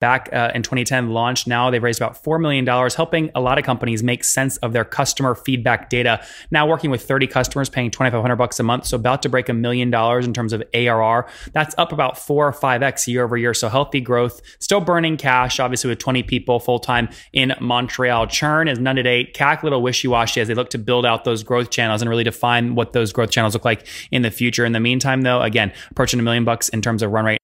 back uh, in 2010 launched. Now they've raised about $4 million helping a lot of companies make sense of their customer feedback data. Now working with 30 customers paying 2500 bucks a month so about to break a million dollars in terms of arr that's up about 4 or 5x year over year so healthy growth. Still burning cash obviously with 20 people full-time in montreal. Churn is none to date cac little wishy-washy as they look to build out those growth channels and really define what those growth channels look like in the future. In the meantime though again approaching a million bucks in terms of run rate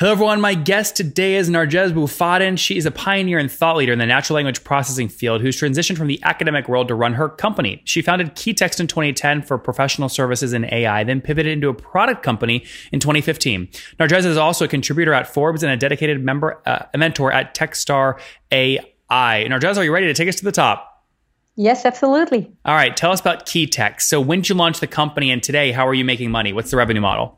Hello, everyone. My guest today is Narges Boufaden. She is a pioneer and thought leader in the natural language processing field who's transitioned from the academic world to run her company. She founded Keatext in 2010 for professional services in AI, then pivoted into a product company in 2015. Narges is also a contributor at Forbes and a dedicated member, uh, a mentor at Techstar AI. Narges, are you ready to take us to the top? Yes, absolutely. All right. Tell us about Keatext. So, when did you launch the company, and today, how are you making money? What's the revenue model?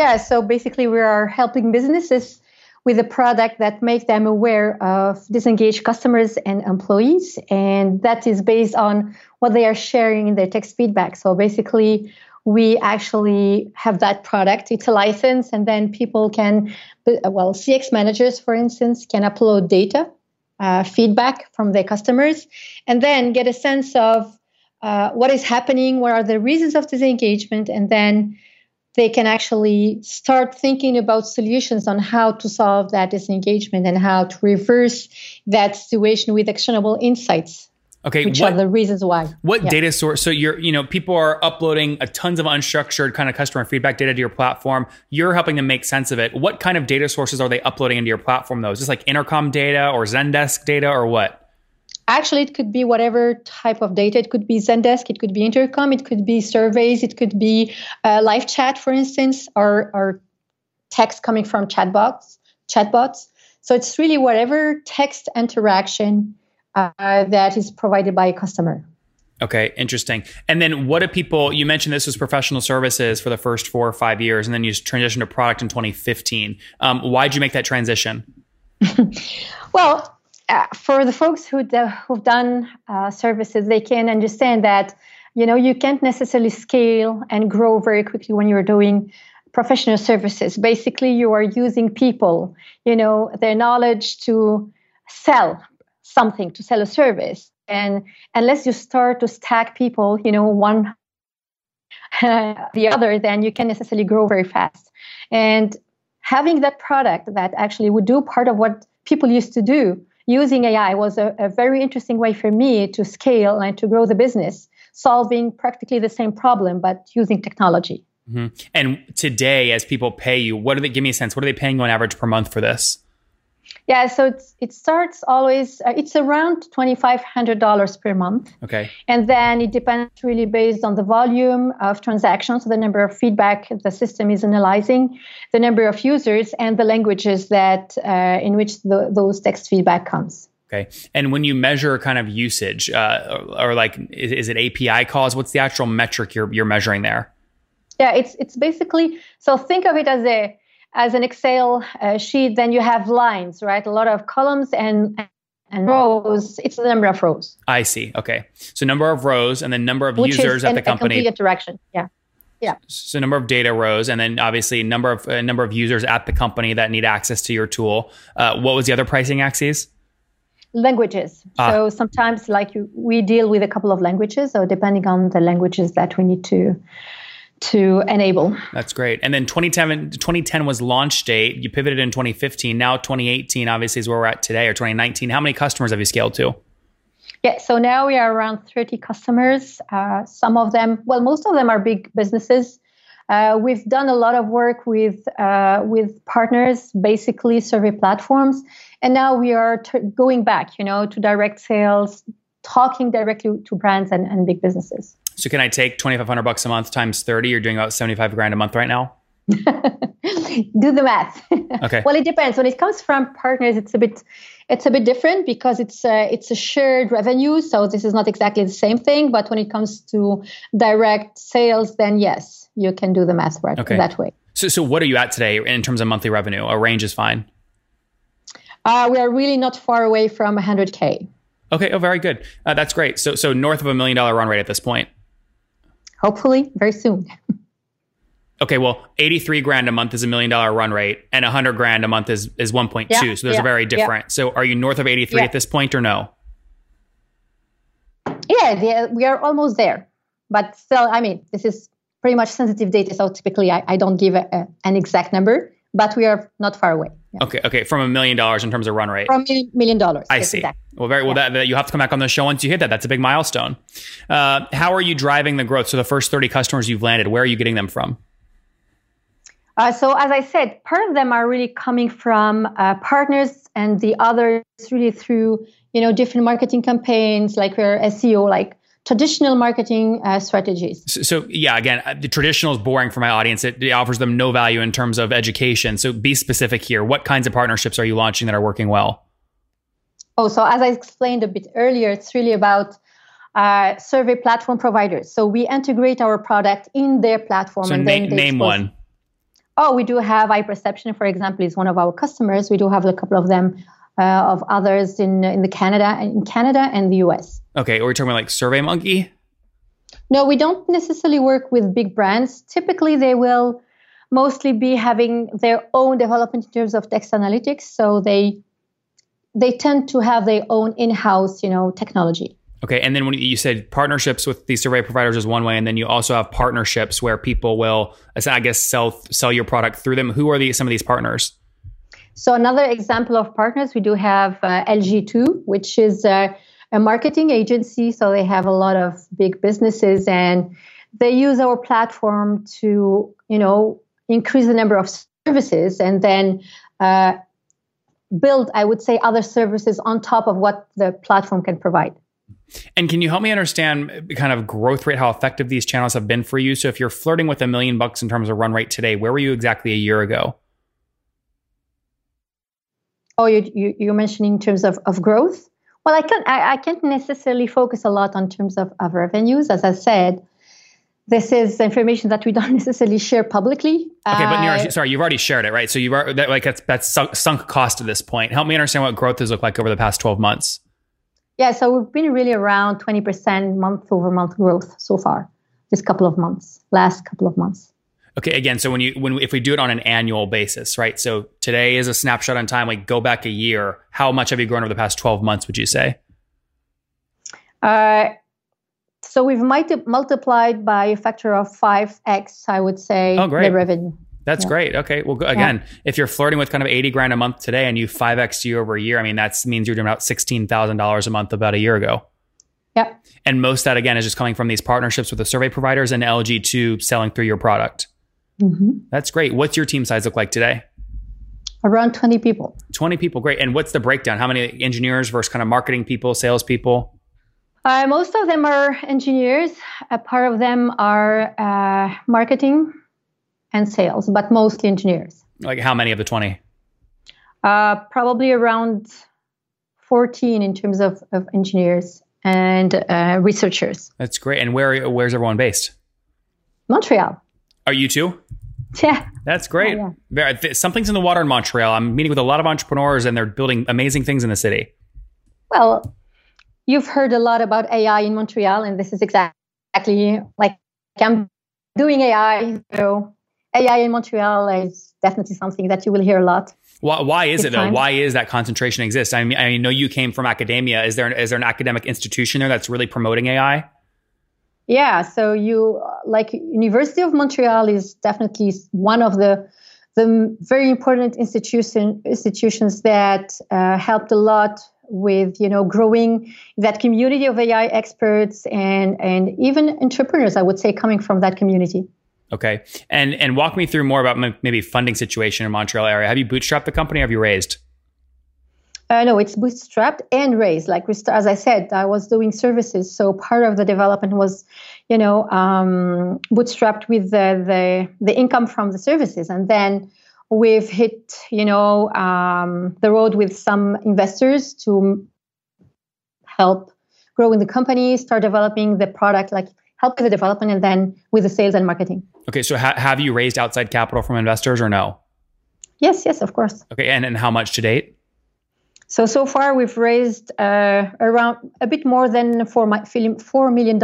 Yeah, so basically, we are helping businesses with a product that makes them aware of disengaged customers and employees. And that is based on what they are sharing in their text feedback. So basically, we actually have that product. It's a license, and then people can, well, CX managers, for instance, can upload data, uh, feedback from their customers, and then get a sense of uh, what is happening, what are the reasons of disengagement, and then they can actually start thinking about solutions on how to solve that disengagement and how to reverse that situation with actionable insights. Okay, which what, are the reasons why? What yeah. data source? So you're, you know, people are uploading a tons of unstructured kind of customer feedback data to your platform. You're helping them make sense of it. What kind of data sources are they uploading into your platform? Though, is this like intercom data or Zendesk data or what? Actually, it could be whatever type of data. It could be Zendesk, it could be Intercom, it could be surveys, it could be uh, live chat, for instance, or, or text coming from chatbots. Chatbots. So it's really whatever text interaction uh, that is provided by a customer. Okay, interesting. And then what do people, you mentioned this was professional services for the first four or five years, and then you transitioned to product in 2015. Um, why'd you make that transition? well, uh, for the folks who who've done uh, services, they can understand that you know you can't necessarily scale and grow very quickly when you're doing professional services. Basically, you are using people, you know, their knowledge to sell something, to sell a service, and unless you start to stack people, you know, one the other, then you can necessarily grow very fast. And having that product that actually would do part of what people used to do using AI was a, a very interesting way for me to scale and to grow the business, solving practically the same problem, but using technology. Mm-hmm. And today, as people pay you, what do they give me a sense? What are they paying you on average per month for this? Yeah, so it's, it starts always, uh, it's around $2,500 per month. Okay. And then it depends really based on the volume of transactions, so the number of feedback the system is analyzing, the number of users, and the languages that uh, in which the, those text feedback comes. Okay. And when you measure kind of usage, uh, or, or, like, is, is, it API calls? What's the actual metric you're, you're measuring there? Yeah, it's it's basically so think of it as a as an Excel uh, sheet, then you have lines, right? A lot of columns and and rows. It's the number of rows. I see. Okay, so number of rows and then number of Which users at the company. Complete direction. Yeah. Yeah. So number of data rows, and then obviously number of uh, number of users at the company that need access to your tool. Uh, what was the other pricing axes? Languages. Ah. So sometimes, like you, we deal with a couple of languages. So depending on the languages that we need to to enable. That's great. And then 2010, 2010 was launch date. You pivoted in 2015. Now 2018 obviously is where we're at today or 2019. How many customers have you scaled to? Yeah, so now we are around 30 customers. Uh, some of them, well, most of them are big businesses. Uh, we've done a lot of work with uh, with partners, basically survey platforms, and now we are t- going back, you know, to direct sales, talking directly to brands and, and big businesses. So can I take 2500 bucks a month times 30? You're doing about 75 grand a month right now? Do the math. Okay. well, it depends. When it comes from partners, it's a bit it's a bit different because it's a, it's a shared revenue. So this is not exactly the same thing. But when it comes to direct sales, then yes, you can do the math right okay. that way. So so what are you at today in terms of monthly revenue? A range is fine. Uh, we are really not far away from 100k. Okay. Oh, very good. Uh, that's great. So so north of a million dollar run rate at this point hopefully very soon. Okay, well, 83 grand a month is a million dollar run rate and 100 grand a month is is 1.2. Yeah, so those yeah, a very different. yeah. So are you north of 83 Yeah. at this point or no? Yeah, we are almost there. But still, I mean, this is pretty much sensitive data. So typically, I, I don't give a, a, an exact number, but we are not far away. Yeah. Okay, okay, from a million dollars in terms of run rate. From a million, dollars. I Yes, see. exactly. Well, very well. Yeah. That, that you have to come back on the show once you hit that. That's a big milestone. Uh, how are you driving the growth? So the first 30 customers you've landed, where are you getting them from? Uh, so as I said, part of them are really coming from uh, partners, and the others really through you know different marketing campaigns, like your SEO, like traditional marketing uh, strategies. So, so yeah, again, uh, the traditional is boring for my audience. It, it offers them no value in terms of education. So be specific here. What kinds of partnerships are you launching that are working well? Oh, so as I explained a bit earlier, it's really about uh, survey platform providers. So we integrate our product in their platform. So and na- then name one. Oh, we do have iPerception, for example, is one of our customers. We do have a couple of them uh, of others in in the Canada in Canada and the US. Okay, or we're talking about like SurveyMonkey. No, we don't necessarily work with big brands. Typically, they will mostly be having their own development in terms of text analytics. So they they tend to have their own in-house, you know, technology. Okay, and then when you said partnerships with these survey providers is one way, and then you also have partnerships where people will, I guess, sell sell your product through them. Who are these some of these partners? So another example of partners, we do have uh, LG2, which is uh, a marketing agency. So they have a lot of big businesses, and they use our platform to, you know, increase the number of services, and then uh, build, I would say, other services on top of what the platform can provide. And can you help me understand kind of growth rate, how effective these channels have been for you? So if you're flirting with a million bucks in terms of run rate today, where were you exactly a year ago? Oh, you, you, you're mentioning in terms of, of growth? Well, I can't, I, I can't necessarily focus a lot on terms of, of revenues. As I said, this is information that we don't necessarily share publicly. Okay, but Uh, Nira, sorry, you've already shared it, right? So you are that, like that's that's sunk, sunk cost at this point. Help me understand what growth has looked like over the past 12 months. yeah, so we've been really around 20% month over month growth so far, this couple of months, last couple of months. Okay, again, so when you when if we do it on an annual basis, right? So today is a snapshot in time. We go back a year. How much have you grown over the past 12 months? Would you say? Uh, so we've multi- multiplied by a factor of 5x, I would say, Oh, great. the revenue. That's Yeah. great. Okay. Well, again, if you're flirting with kind of 80 grand a month today and you 5x year over a year, I mean, that means you're doing about $16,000 a month about a year ago. Yep. And most of that, again, is just coming from these partnerships with the survey providers and LG2 selling through your product. Hmm That's great. What's your team size look like today? Around 20 people. 20 people. Great. And what's the breakdown? How many engineers versus kind of marketing people, salespeople? Uh, most of them are engineers. A part of them are uh, marketing and sales, but mostly engineers. Like how many of the 20? Uh, probably around 14 in terms of, of engineers and uh, researchers. That's great. And where where's everyone based? Montreal. Are you too? Yeah. That's great. Oh, th- Something's in the water in Montreal. I'm meeting with a lot of entrepreneurs and they're building amazing things in the city. Well, you've heard a lot about AI in Montreal, and this is exactly like I'm doing AI. So AI in Montreal is definitely something that you will hear a lot. Why, why is it though? time. Why is that concentration exist? I mean, I know you came from academia. Is there is there an academic institution there that's really promoting AI? Yeah, so you like University of Montreal is definitely one of the the very important institution institutions that uh, helped a lot with you know growing that community of AI experts and and even entrepreneurs. I would say coming from that community. Okay, and and walk me through more about maybe funding situation in Montreal area. Have you bootstrapped the company? Have you raised? Uh, no, it's bootstrapped and raised. Like as I said, I was doing services, so part of the development was, you know, um, bootstrapped with the, the the income from the services, and then we've hit, you know, um, the road with some investors to help grow in the company, start developing the product, like help with the development, and then with the sales and marketing. Okay, so ha- have you raised outside capital from investors or no? Yes, yes, of course. Okay, and and how much to date? So so far we've raised uh, around a bit more than four, $4 million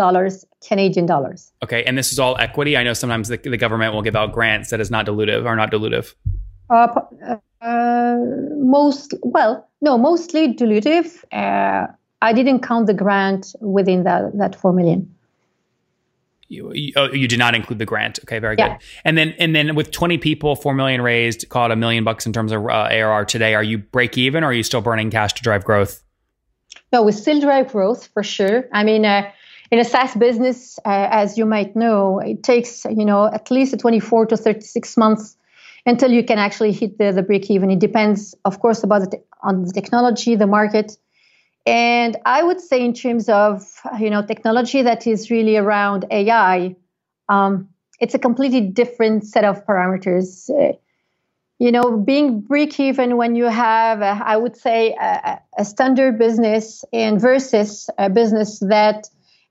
Canadian dollars. Okay, and this is all equity. I know sometimes the, the government will give out grants that is not dilutive or not dilutive. Uh, uh, most well, no, mostly dilutive. Uh, I didn't count the grant within that that four million. You, you, oh, you, did not include the grant. Okay, very yeah. good. And then and then with 20 people, 4 million raised, call it a million bucks in terms of uh, ARR today. Are you break even or are you still burning cash to drive growth? No, we still drive growth for sure. I mean, uh, in a SaaS business, uh, as you might know, it takes, you know, at least 24 to 36 months until you can actually hit the, the break even. It depends, of course, about the te- on the technology, the market, and I would say, in terms of you know technology that is really around AI, um, it's a completely different set of parameters. Uh, you know, being break even when you have, a, I would say, a, a, standard business and versus a business that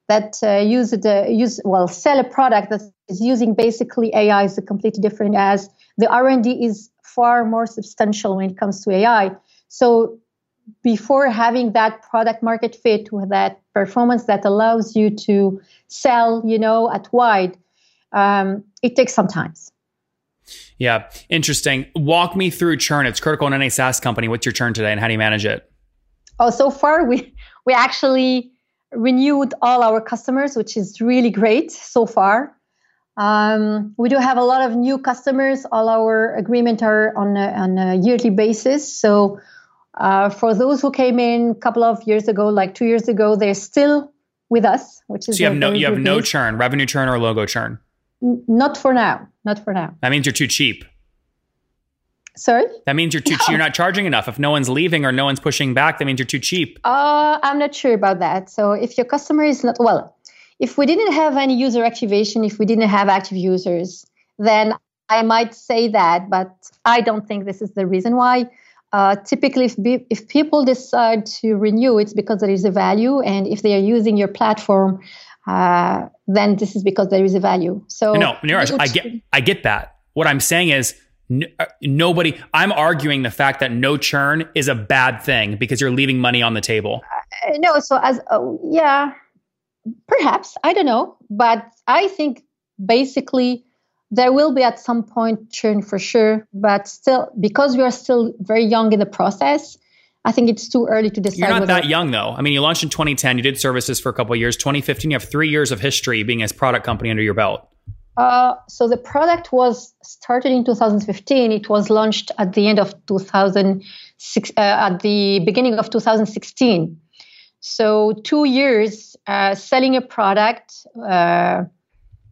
that uh, use the use well sell a product that is using basically AI is completely different. As the R and D is far more substantial when it comes to AI. So before having that product market fit with that performance that allows you to sell, you know, at wide, um, it takes some time. Yeah, interesting. Walk me through churn. It's critical in any SaaS company. What's your churn today, and how do you manage it? Oh, so far we we actually renewed all our customers, which is really great so far. Um, we do have a lot of new customers. All our agreements are on a, on a yearly basis, so uh, for those who came in a couple of years ago, like two years ago, they're still with us, which is so you have no you have no churn, revenue churn or logo churn. N- not for now. Not for now. That means you're too cheap. Sorry. That means you're too. No. You're not charging enough. If no one's leaving or no one's pushing back, that means you're too cheap. Uh, I'm not sure about that. So if your customer is not well, if we didn't have any user activation, if we didn't have active users, then I might say that, but I don't think this is the reason why. Uh, typically, if, be, if people decide to renew, it's because there is a value, and if they are using your platform, uh, then this is because there is a value. So no, Neeraj, I get I get that. What I'm saying is n- uh, nobody. I'm arguing the fact that no churn is a bad thing because you're leaving money on the table. Uh, no, so as uh, yeah, perhaps I don't know, but I think basically there will be at some point churn for sure, but still, because we are still very young in the process, I think it's too early to decide. You're not that young, though. I mean, you launched in 2010. You did services for a couple of years. 2015, you have three years of history being a product company under your belt. Uh, so the product was started in 2015. It was launched at the end of 2006, uh, at the beginning of 2016. So two years uh, selling a product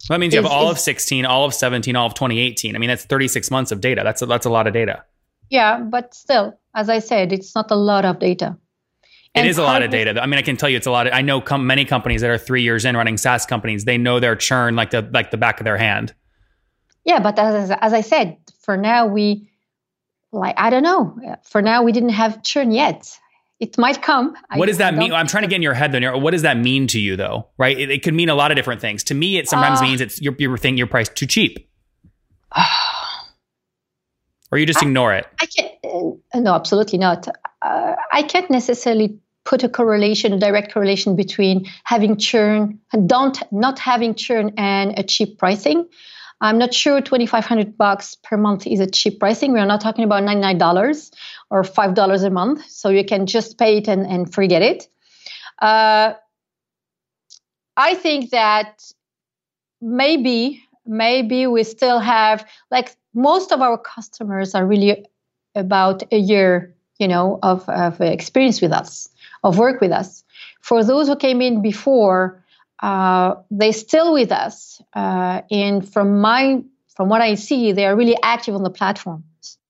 that means you have all of 16, all of 17, all of 2018. I mean, that's 36 months of data. That's a, that's a lot of data. Yeah, but still, as I said, it's not a lot of data. And it is a lot of data. I mean, I can tell you it's a lot. Of, I know com- many companies that are three years in running SaaS companies. They know their churn like the like the back of their hand. Yeah, but as as I said, for now we like I don't know. For now we didn't have churn yet it might come. What I, does that mean? I'm trying to get in your head though. What does that mean to you though? Right? It, it could mean a lot of different things. To me, it sometimes uh, means it's you're, you're thinking your price too cheap. or you just I, ignore it. I can't. Uh, no, absolutely not. Uh, I can't necessarily put a correlation, a direct correlation between having churn and don't not having churn and a cheap pricing. I'm not sure 2,500 bucks per month is a cheap pricing. We are not talking about $99 or $5 a month. So you can just pay it and, and forget it. Uh, I think that maybe, maybe we still have, like most of our customers are really about a year, you know, of, of experience with us, of work with us. For those who came in before, uh, they're still with us. Uh, and from my from what I see, they are really active on the platform.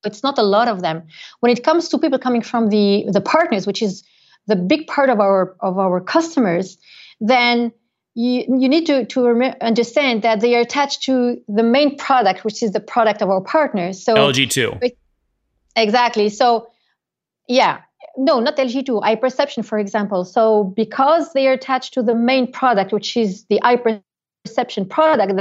It's not a lot of them. When it comes to people coming from the the partners, which is the big part of our of our customers, then you, you need to, to understand that they are attached to the main product, which is the product of our partners. So LG2. Exactly. So, yeah, no, not LG2, iPerception, for example. So because they are attached to the main product, which is the eye perception product,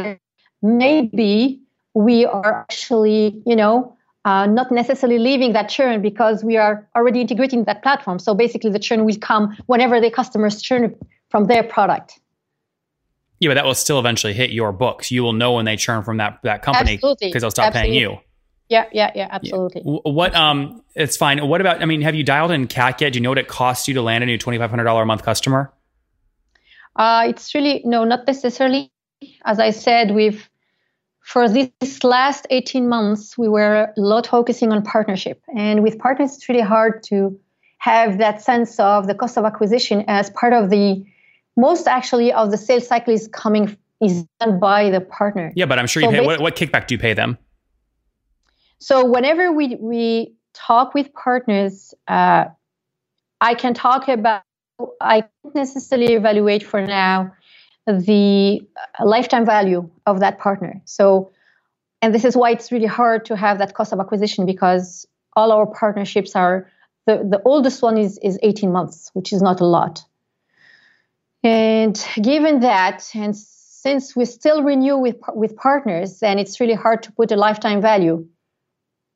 maybe we are actually, you know, uh, not necessarily leaving that churn because we are already integrating that platform. So basically, the churn will come whenever the customers churn from their product. Yeah, but that will still eventually hit your books. You will know when they churn from that that company because they'll stop Absolutely. paying you. Yeah, yeah, yeah, absolutely. Yeah. What um it's fine. What about I mean, have you dialed in CAC yet? Do you know what it costs you to land a new twenty five hundred dollar a month customer? Uh it's really no, not necessarily. As I said, we've for this last 18 months, we were a lot focusing on partnership. And with partners, it's really hard to have that sense of the cost of acquisition as part of the most actually of the sales cycle is coming is done by the partner. Yeah, but I'm sure so you pay. What, what, kickback do you pay them? So whenever we we talk with partners, uh, I can talk about. I can't necessarily evaluate for now the lifetime value of that partner. So, and this is why it's really hard to have that cost of acquisition because all our partnerships are the, the oldest one is, is 18 months, which is not a lot. And given that, and since we still renew with, with partners, then it's really hard to put a lifetime value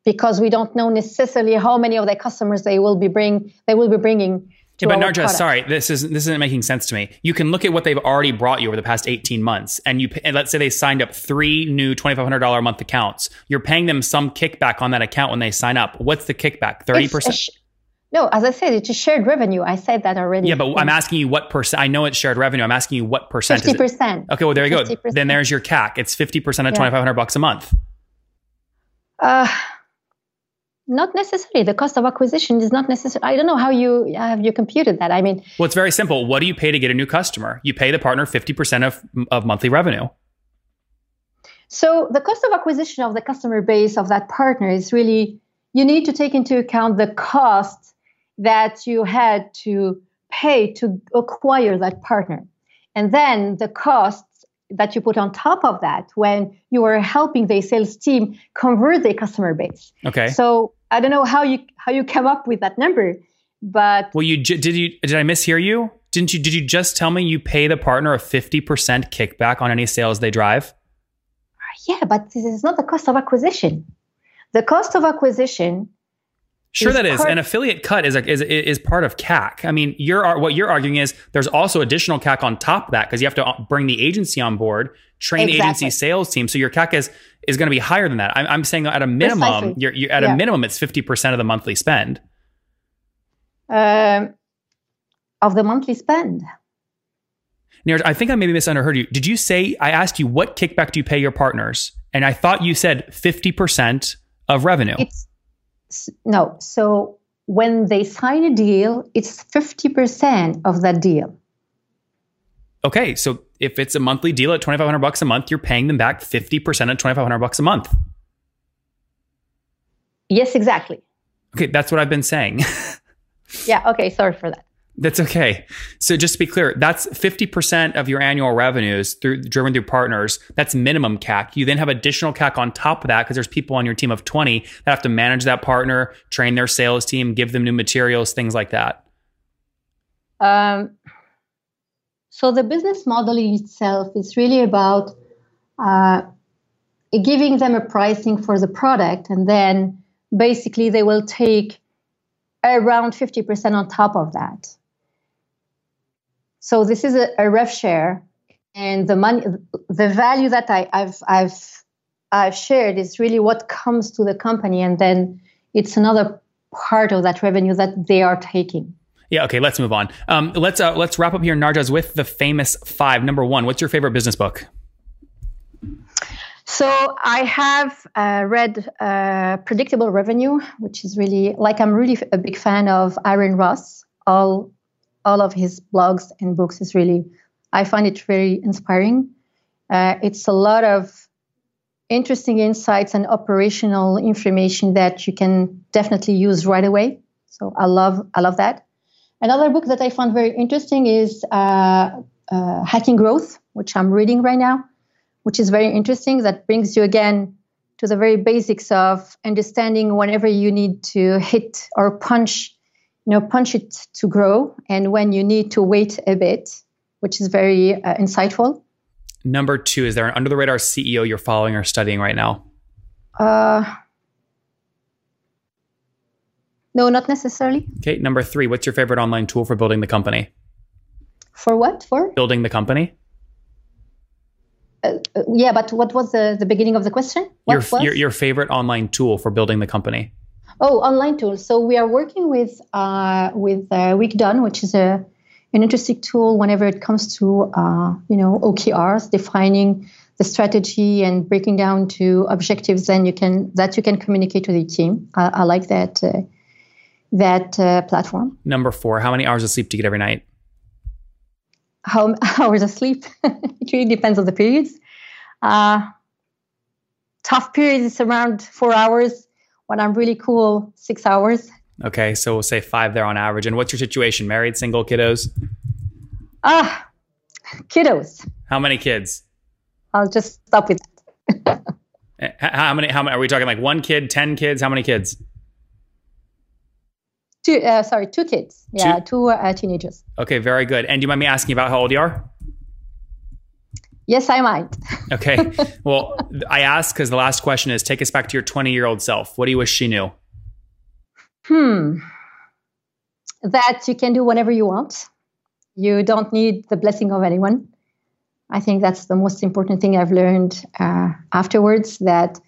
because we don't know necessarily how many of their customers they will be bring they will be bringing yeah, but Narja, sorry, this is this isn't making sense to me. You can look at what they've already brought you over the past eighteen months, and you and let's say they signed up three new twenty five hundred dollar a month accounts. You're paying them some kickback on that account when they sign up. What's the kickback? Thirty percent. Sh- no, as I said, it's a shared revenue. I said that already. Yeah, but I'm asking you what percent. I know it's shared revenue. I'm asking you what percent. Fifty percent. Okay, well there you 50%. go. Then there's your CAC. It's fifty percent of yeah. twenty five hundred bucks a month. Uh not necessarily. The cost of acquisition is not necessary. I don't know how you have you computed that. I mean, well, it's very simple. What do you pay to get a new customer? You pay the partner fifty percent of of monthly revenue. So the cost of acquisition of the customer base of that partner is really you need to take into account the cost that you had to pay to acquire that partner, and then the costs that you put on top of that when you are helping the sales team convert their customer base. Okay. So I don't know how you how you came up with that number, but well, you did you did I mishear you? Didn't you did you just tell me you pay the partner a fifty percent kickback on any sales they drive? Yeah, but this is not the cost of acquisition. The cost of acquisition Sure, that is. An affiliate cut is, a, is is part of CAC. I mean, you're what you're arguing is there's also additional CAC on top of that because you have to uh, bring the agency on board, train exactly. agency sales team. So your CAC is is going to be higher than that. I'm, I'm saying at a minimum, you're, you're, at yeah. a minimum, it's fifty percent of the monthly spend. Um, of the monthly spend. Neeraj, I think I maybe misunderstood you. Did you say I asked you what kickback do you pay your partners, and I thought you said fifty percent of revenue? It's no. So when they sign a deal, it's 50% of that deal. Okay, so if it's a monthly deal at 2500 bucks a month, you're paying them back 50% at 2500 bucks a month. Yes, exactly. Okay, that's what I've been saying. yeah, okay, sorry for that. That's okay. So just to be clear, that's 50% of your annual revenues through driven through partners. That's minimum CAC. You then have additional CAC on top of that because there's people on your team of 20 that have to manage that partner, train their sales team, give them new materials, things like that. Um, so the business model in itself is really about uh, giving them a pricing for the product, and then basically they will take around 50% on top of that. So this is a, a rev share, and the money, the value that I, I've I've I've shared is really what comes to the company, and then it's another part of that revenue that they are taking. Yeah. Okay. Let's move on. Um, let's uh, let's wrap up here, Narjaz, with the famous five. Number one, what's your favorite business book? So I have uh, read uh, Predictable Revenue, which is really like I'm really a big fan of Aaron Ross. All all of his blogs and books is really, I find it very inspiring. Uh, it's a lot of interesting insights and operational information that you can definitely use right away. So I love, I love that. Another book that I found very interesting is uh, uh, Hacking Growth, which I'm reading right now, which is very interesting. That brings you again to the very basics of understanding whenever you need to hit or punch you know punch it to grow and when you need to wait a bit which is very uh, insightful number two is there an under the radar ceo you're following or studying right now uh, No, not necessarily. Okay. Number three, what's your favorite online tool for building the company? For what? For? Building the company? Uh, uh, yeah, but what was the, the beginning of the question? What Your, your, your favorite online tool for building the company? Oh, online tools. So we are working with uh, with uh, Weekdone, which is a an interesting tool whenever it comes to uh, you know OKRs, defining the strategy and breaking down to objectives. Then you can that you can communicate to the team. I, I like that uh, that uh, platform. Number four. How many hours of sleep do you get every night? How hours of sleep? it really depends on the periods. Uh, tough periods is around four hours when I'm really cool, six hours. Okay, so we'll say five there on average. And what's your situation? Married, single, kiddos? Ah, kiddos. How many kids? I'll just stop with that. Eh, how many? How many? Are we talking like one kid, ten kids? How many kids? Two. Uh, sorry, two kids. Yeah, two, two uh, teenagers. Okay, very good. And do you mind me asking about how old you are? Yes, I might. okay. Well, I asked because the last question is take us back to your 20 year old self. What do you wish she knew? Hmm. That you can do whatever you want. You don't need the blessing of anyone. I think that's the most important thing I've learned uh, afterwards that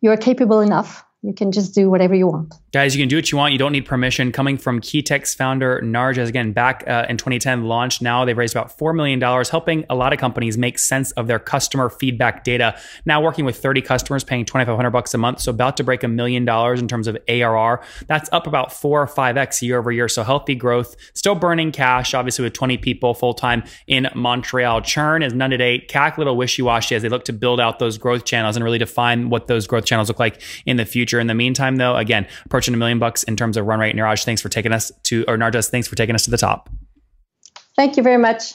you're capable enough you can just do whatever you want. Guys, you can do what you want. You don't need permission. Coming from Keatext founder Narges, again, back uh, in 2010, launched now. They've raised about $4 million, helping a lot of companies make sense of their customer feedback data. Now working with 30 customers, paying 2,500 bucks a month. So about to break a million dollars in terms of ARR. That's up about four or 5x year over year. So healthy growth, still burning cash, obviously with 20 people full time in Montreal. Churn is none to date. CAC little wishy washy as they look to build out those growth channels and really define what those growth channels look like in the future future. In the meantime, though, again, approaching a million bucks in terms of run rate. Niraj, thanks for taking us to, or Narges, thanks for taking us to the top. Thank you very much.